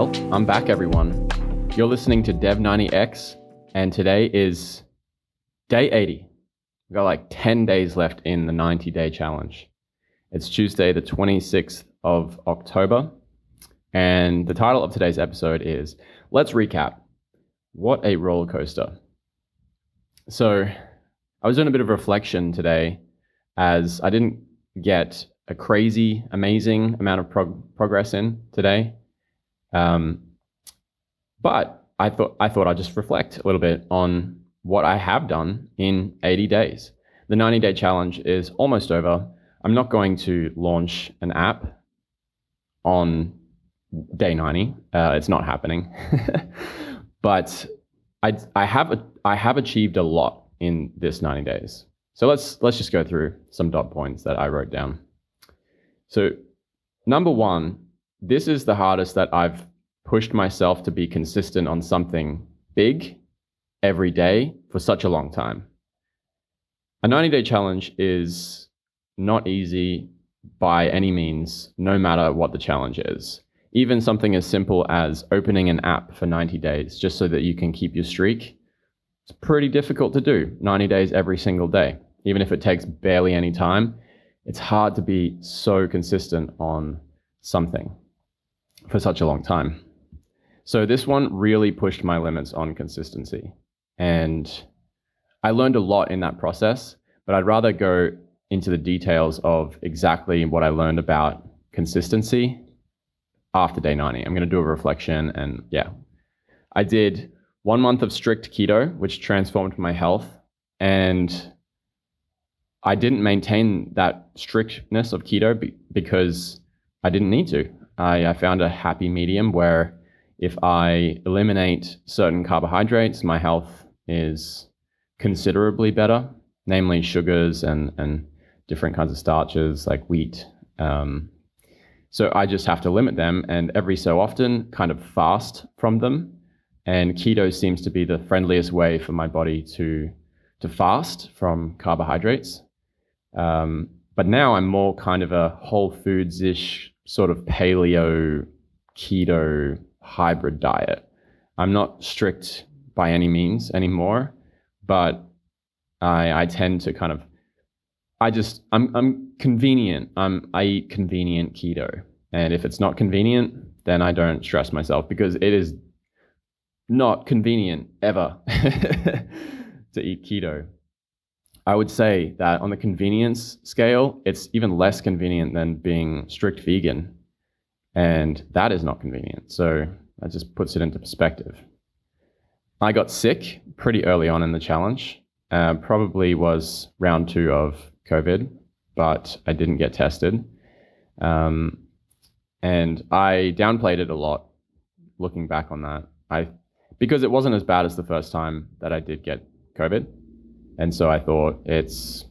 Well, I'm back, everyone. You're listening to Dev90X, and today is day 80. We've got like 10 days left in the 90 day challenge. It's Tuesday, the 26th of October, and the title of today's episode is Let's Recap What a Roller Coaster. So, I was doing a bit of reflection today as I didn't get a crazy, amazing amount of prog- progress in today. Um, but I thought I thought I'd just reflect a little bit on what I have done in 80 days. The 90 day challenge is almost over. I'm not going to launch an app on day 90. Uh, it's not happening. but I, I have I have achieved a lot in this 90 days. So let's let's just go through some dot points that I wrote down. So number one, this is the hardest that I've pushed myself to be consistent on something big every day for such a long time. A 90 day challenge is not easy by any means, no matter what the challenge is. Even something as simple as opening an app for 90 days just so that you can keep your streak, it's pretty difficult to do 90 days every single day. Even if it takes barely any time, it's hard to be so consistent on something for such a long time. So this one really pushed my limits on consistency. And I learned a lot in that process, but I'd rather go into the details of exactly what I learned about consistency after day 90. I'm going to do a reflection and yeah. I did one month of strict keto, which transformed my health. And I didn't maintain that strictness of keto be- because I didn't need to. I, I found a happy medium where if I eliminate certain carbohydrates, my health is considerably better, namely sugars and, and different kinds of starches like wheat. Um, so I just have to limit them and every so often kind of fast from them. And keto seems to be the friendliest way for my body to, to fast from carbohydrates. Um, but now I'm more kind of a whole foods ish sort of paleo keto hybrid diet. I'm not strict by any means anymore, but I, I tend to kind of I just I'm I'm convenient. I'm I eat convenient keto. And if it's not convenient, then I don't stress myself because it is not convenient ever to eat keto. I would say that on the convenience scale, it's even less convenient than being strict vegan. And that is not convenient. So that just puts it into perspective. I got sick pretty early on in the challenge. Uh, probably was round two of COVID, but I didn't get tested. Um, and I downplayed it a lot looking back on that. I because it wasn't as bad as the first time that I did get COVID. And so I thought it's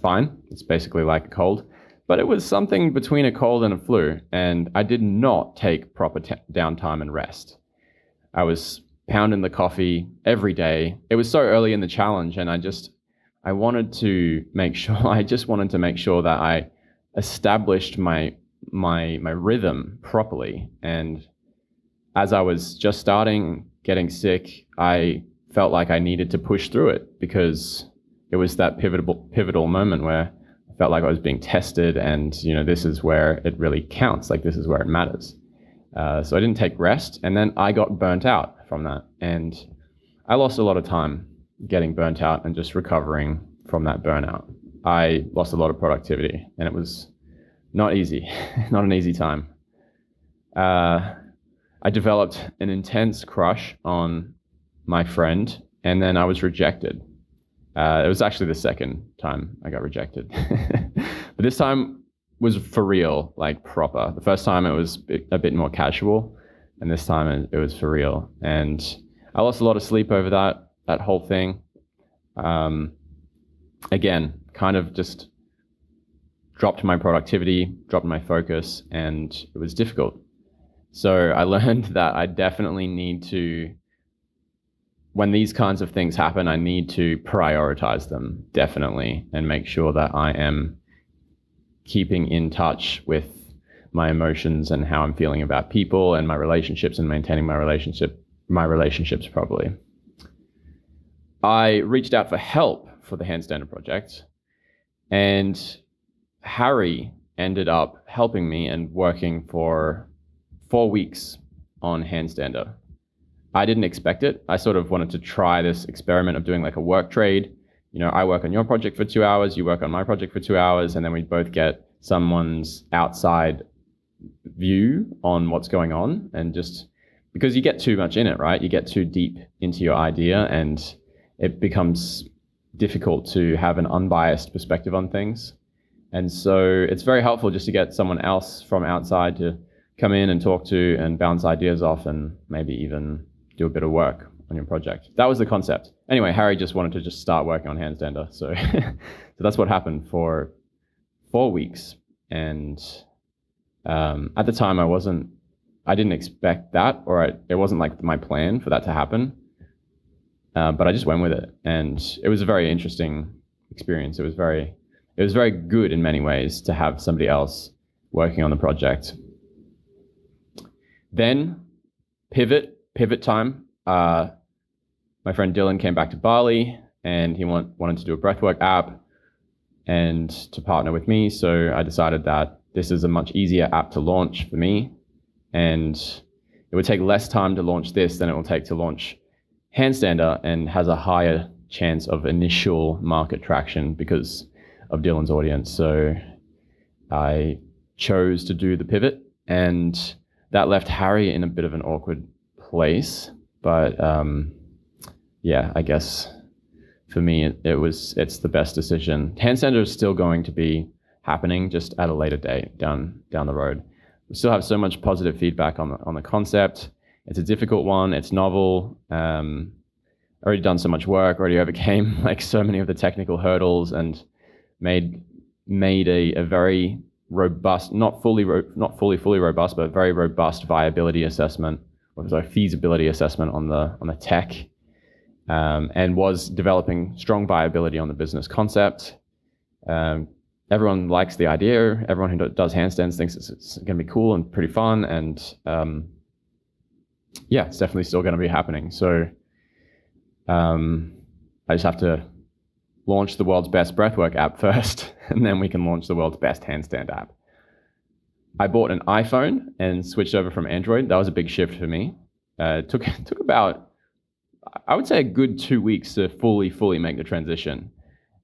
fine. It's basically like a cold. But it was something between a cold and a flu. And I did not take proper t- downtime and rest. I was pounding the coffee every day. It was so early in the challenge. And I just, I wanted to make sure, I just wanted to make sure that I established my, my, my rhythm properly. And as I was just starting getting sick, I felt like I needed to push through it because it was that pivotal pivotal moment where felt like I was being tested, and you know this is where it really counts. Like this is where it matters. Uh, so I didn't take rest, and then I got burnt out from that, and I lost a lot of time getting burnt out and just recovering from that burnout. I lost a lot of productivity, and it was not easy, not an easy time. Uh, I developed an intense crush on my friend, and then I was rejected. Uh, it was actually the second time I got rejected, but this time was for real, like proper. The first time it was a bit more casual, and this time it was for real. And I lost a lot of sleep over that that whole thing. Um, again, kind of just dropped my productivity, dropped my focus, and it was difficult. So I learned that I definitely need to when these kinds of things happen, I need to prioritize them definitely and make sure that I am keeping in touch with my emotions and how I'm feeling about people and my relationships and maintaining my relationship my relationships properly. I reached out for help for the handstander project and Harry ended up helping me and working for four weeks on handstander. I didn't expect it. I sort of wanted to try this experiment of doing like a work trade. You know, I work on your project for two hours, you work on my project for two hours, and then we both get someone's outside view on what's going on and just because you get too much in it, right? You get too deep into your idea and it becomes difficult to have an unbiased perspective on things. And so it's very helpful just to get someone else from outside to come in and talk to and bounce ideas off and maybe even do a bit of work on your project. That was the concept. Anyway, Harry just wanted to just start working on Handstander. So, so that's what happened for four weeks. And um, at the time, I wasn't, I didn't expect that, or I, it wasn't like my plan for that to happen. Uh, but I just went with it, and it was a very interesting experience. It was very it was very good in many ways to have somebody else working on the project. Then pivot, pivot time. Uh, my friend Dylan came back to Bali and he want, wanted to do a breathwork app and to partner with me. So I decided that this is a much easier app to launch for me. And it would take less time to launch this than it will take to launch Handstander and has a higher chance of initial market traction because of Dylan's audience. So I chose to do the pivot, and that left Harry in a bit of an awkward place. But um, yeah, I guess for me, it, it, was it's the best decision. Handstander is still going to be happening, just at a later date down down the road. We still have so much positive feedback on the on the concept. It's a difficult one. It's novel. Um, already done so much work. Already overcame like so many of the technical hurdles, and made made a, a very robust, not fully ro- not fully fully robust, but very robust viability assessment, or sorry, feasibility assessment on the on the tech, um, and was developing strong viability on the business concept. Um, everyone likes the idea. Everyone who does handstands thinks it's, it's going to be cool and pretty fun, and um, yeah, it's definitely still going to be happening. So um, I just have to launch the world's best breathwork app first, and then we can launch the world's best handstand app. I bought an iPhone and switched over from Android. That was a big shift for me. Uh, it took took about, I would say, a good two weeks to fully fully make the transition.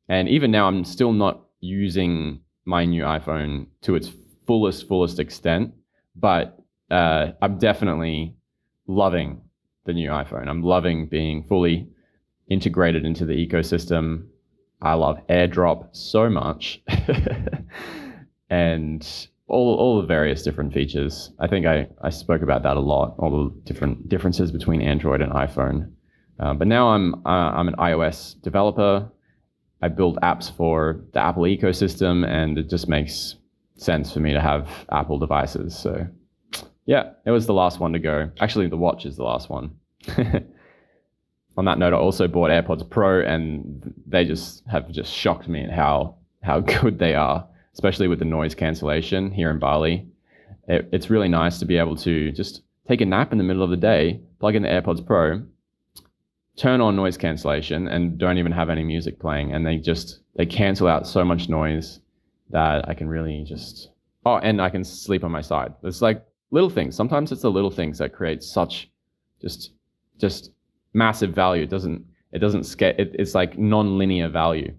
And even now, I'm still not using my new iPhone to its fullest fullest extent. But uh, I'm definitely loving the new iPhone. I'm loving being fully integrated into the ecosystem. I love AirDrop so much. and all, all the various different features. I think I, I spoke about that a lot, all the different differences between Android and iPhone. Uh, but now I'm, uh, I'm an iOS developer. I build apps for the Apple ecosystem, and it just makes sense for me to have Apple devices. So, yeah, it was the last one to go. Actually, the watch is the last one. on that note, I also bought AirPods Pro, and they just have just shocked me at how how good they are, especially with the noise cancellation here in Bali. It, it's really nice to be able to just take a nap in the middle of the day, plug in the AirPods Pro, turn on noise cancellation, and don't even have any music playing, and they just they cancel out so much noise that I can really just oh, and I can sleep on my side. It's like little things. Sometimes it's the little things that create such just just massive value. It doesn't it doesn't scale. It, it's like non-linear value.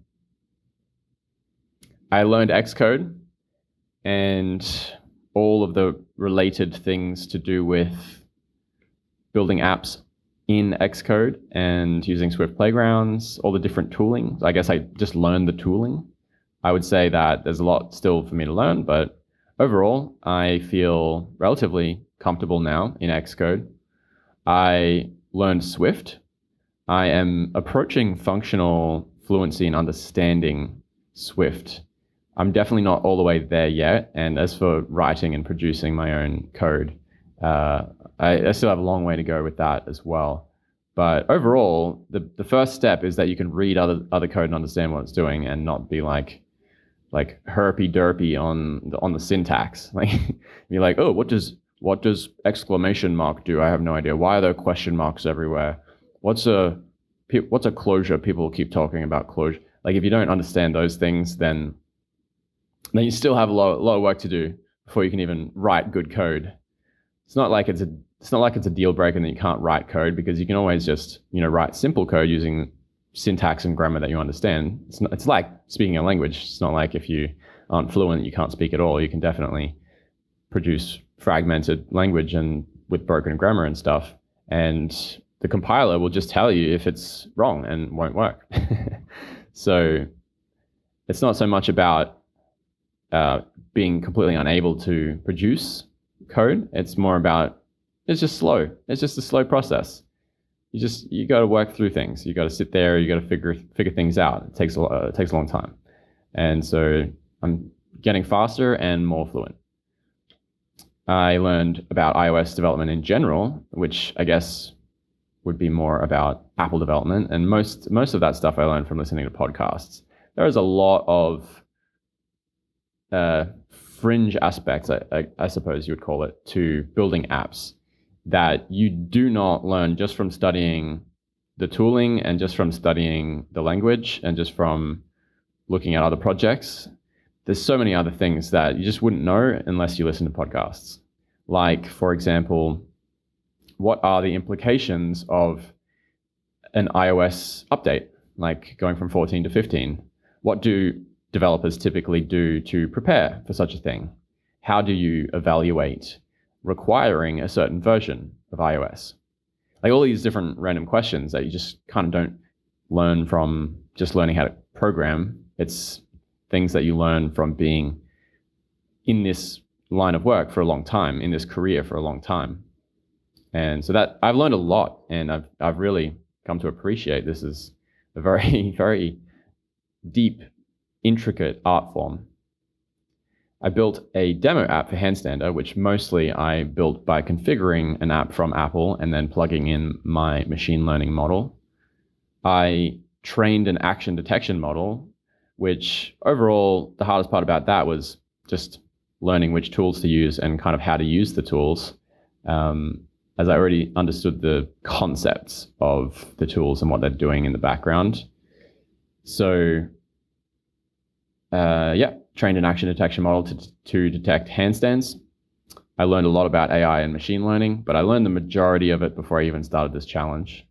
I learned Xcode and all of the related things to do with building apps in Xcode and using Swift Playgrounds, all the different tooling. I guess I just learned the tooling. I would say that there's a lot still for me to learn, but overall, I feel relatively comfortable now in Xcode. I learned Swift. I am approaching functional fluency and understanding Swift. I'm definitely not all the way there yet. And as for writing and producing my own code, uh, I, I, still have a long way to go with that as well. But overall, the, the first step is that you can read other, other code and understand what it's doing and not be like, like herpy derpy on the on the syntax. Like you're like, oh, what does what does exclamation mark do? I have no idea. Why are there question marks everywhere? What's a what's a closure? People keep talking about closure. Like if you don't understand those things, then then you still have a lot, a lot of work to do before you can even write good code. It's not like it's a it's not like it's a deal breaker that you can't write code because you can always just you know write simple code using syntax and grammar that you understand. It's not, it's like speaking a language. It's not like if you aren't fluent, you can't speak at all. You can definitely produce fragmented language and with broken grammar and stuff. And the compiler will just tell you if it's wrong and won't work. so it's not so much about uh, being completely unable to produce code. It's more about it's just slow. It's just a slow process. You just you got to work through things. You got to sit there. You got to figure figure things out. It takes a uh, it takes a long time, and so I'm getting faster and more fluent. I learned about iOS development in general, which I guess would be more about Apple development, and most most of that stuff I learned from listening to podcasts. There is a lot of uh, fringe aspects, I, I, I suppose you would call it, to building apps that you do not learn just from studying the tooling and just from studying the language and just from looking at other projects. There's so many other things that you just wouldn't know unless you listen to podcasts. Like, for example, what are the implications of an iOS update, like going from 14 to 15? What do developers typically do to prepare for such a thing? How do you evaluate requiring a certain version of iOS? Like all these different random questions that you just kind of don't learn from just learning how to program. It's things that you learn from being in this line of work for a long time, in this career for a long time. And so that I've learned a lot and I've I've really come to appreciate this is a very, very deep intricate art form. I built a demo app for Handstander, which mostly I built by configuring an app from Apple and then plugging in my machine learning model. I trained an action detection model, which overall, the hardest part about that was just learning which tools to use and kind of how to use the tools. Um, as I already understood the concepts of the tools and what they're doing in the background. So uh, yeah, trained an action detection model to, to detect handstands. I learned a lot about AI and machine learning, but I learned the majority of it before I even started this challenge.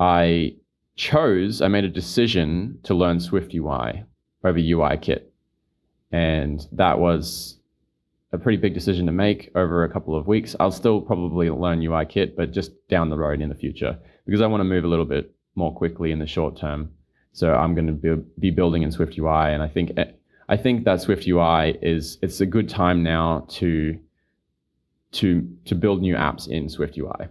I chose, I made a decision to learn Swift UI over UI Kit. And that was a pretty big decision to make over a couple of weeks. I'll still probably learn UI Kit, but just down the road in the future because I want to move a little bit more quickly in the short term. So I'm going to be, be building in Swift UI, and I think eh, I think that Swift UI is it's a good time now to to to build new apps in Swift UI.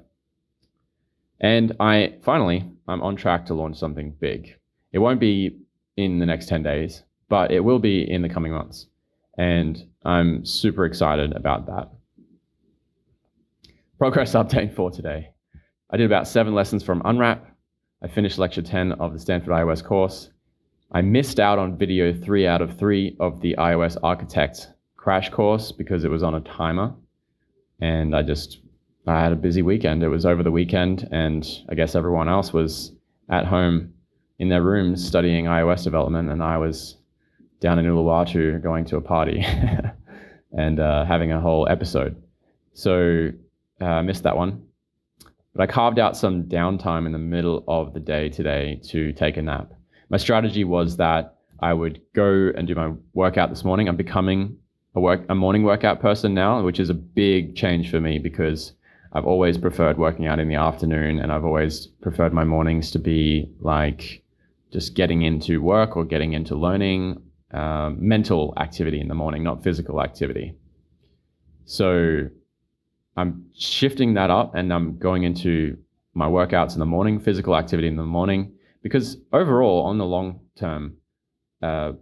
And I finally I'm on track to launch something big. It won't be in the next 10 days, but it will be in the coming months. And I'm super excited about that. Progress update for today. I did about seven lessons from Unwrap I finished lecture 10 of the Stanford iOS course. I missed out on video three out of three of the iOS Architect crash course because it was on a timer. And I just, I had a busy weekend. It was over the weekend, and I guess everyone else was at home in their rooms studying iOS development, and I was down in Uluwatu going to a party and uh, having a whole episode. So uh, I missed that one. But I carved out some downtime in the middle of the day today to take a nap. My strategy was that I would go and do my workout this morning. I'm becoming a work a morning workout person now, which is a big change for me because I've always preferred working out in the afternoon and I've always preferred my mornings to be like just getting into work or getting into learning, um, mental activity in the morning, not physical activity. So I'm shifting that up and I'm going into my workouts in the morning, physical activity in the morning, because overall, on the long term, uh,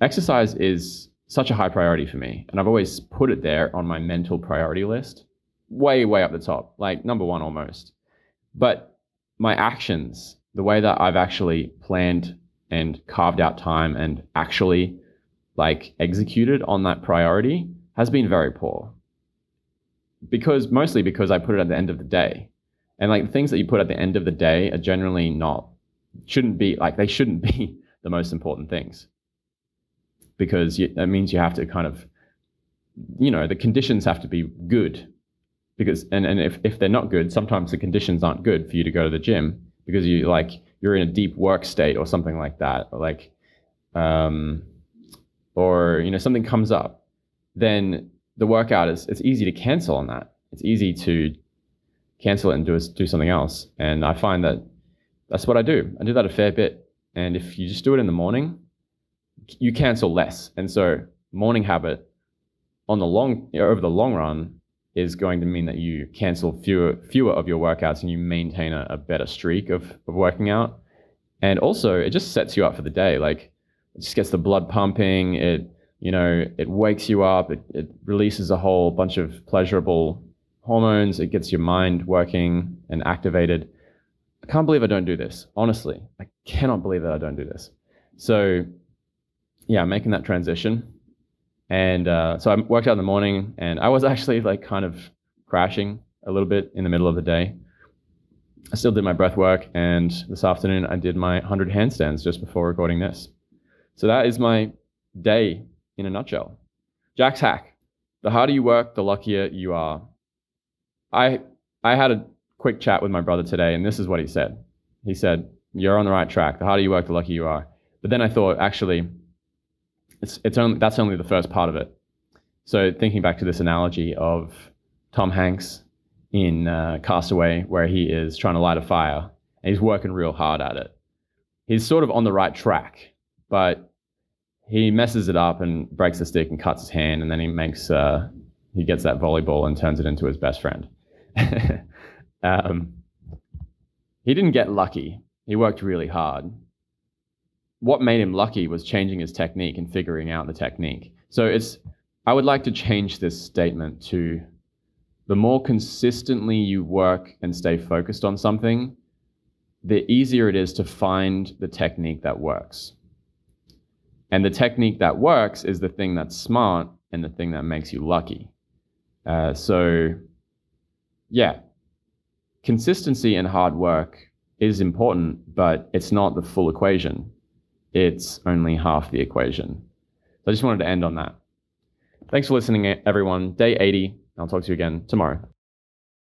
exercise is such a high priority for me. And I've always put it there on my mental priority list, way, way up the top, like number one almost. But my actions, the way that I've actually planned and carved out time and actually like executed on that priority has been very poor. Because mostly because I put it at the end of the day. And like the things that you put at the end of the day are generally not shouldn't be like they shouldn't be the most important things. Because you, that means you have to kind of you know, the conditions have to be good. Because and, and if, if they're not good, sometimes the conditions aren't good for you to go to the gym because you like you're in a deep work state or something like that. Or like um or you know something comes up, then the workout is it's easy to cancel on that. It's easy to cancel it and do do something else. And I find that that's what I do. I do that a fair bit. And if you just do it in the morning, you cancel less. And so morning habit on the long over the long run is going to mean that you cancel fewer fewer of your workouts and you maintain a, a better streak of, of working out. And also it just sets you up for the day. Like it just gets the blood pumping. It you know it wakes you up. It, it releases a whole bunch of pleasurable hormones. It gets your mind working and activated. I can't believe I don't do this. Honestly, I cannot believe that I don't do this. So yeah, making that transition. And uh, so I worked out in the morning, and I was actually like kind of crashing a little bit in the middle of the day. I still did my breath work, and this afternoon I did my 100 handstands just before recording this. So that is my day in a nutshell. Jack's hack. The harder you work, the luckier you are. I I had a quick chat with my brother today, and this is what he said. He said, You're on the right track. The harder you work, the luckier you are. But then I thought, actually, it's it's only that's only the first part of it. So thinking back to this analogy of Tom Hanks in uh, Castaway, where he is trying to light a fire and he's working real hard at it. He's sort of on the right track, but he messes it up and breaks the stick and cuts his hand, and then he makes uh, he gets that volleyball and turns it into his best friend. um, he didn't get lucky. He worked really hard. What made him lucky was changing his technique and figuring out the technique. So it's I would like to change this statement to the more consistently you work and stay focused on something, the easier it is to find the technique that works. And the technique that works is the thing that's smart and the thing that makes you lucky. Uh, so, yeah, consistency and hard work is important, but it's not the full equation. It's only half the equation. So I just wanted to end on that. Thanks for listening, everyone. Day 80. I'll talk to you again tomorrow.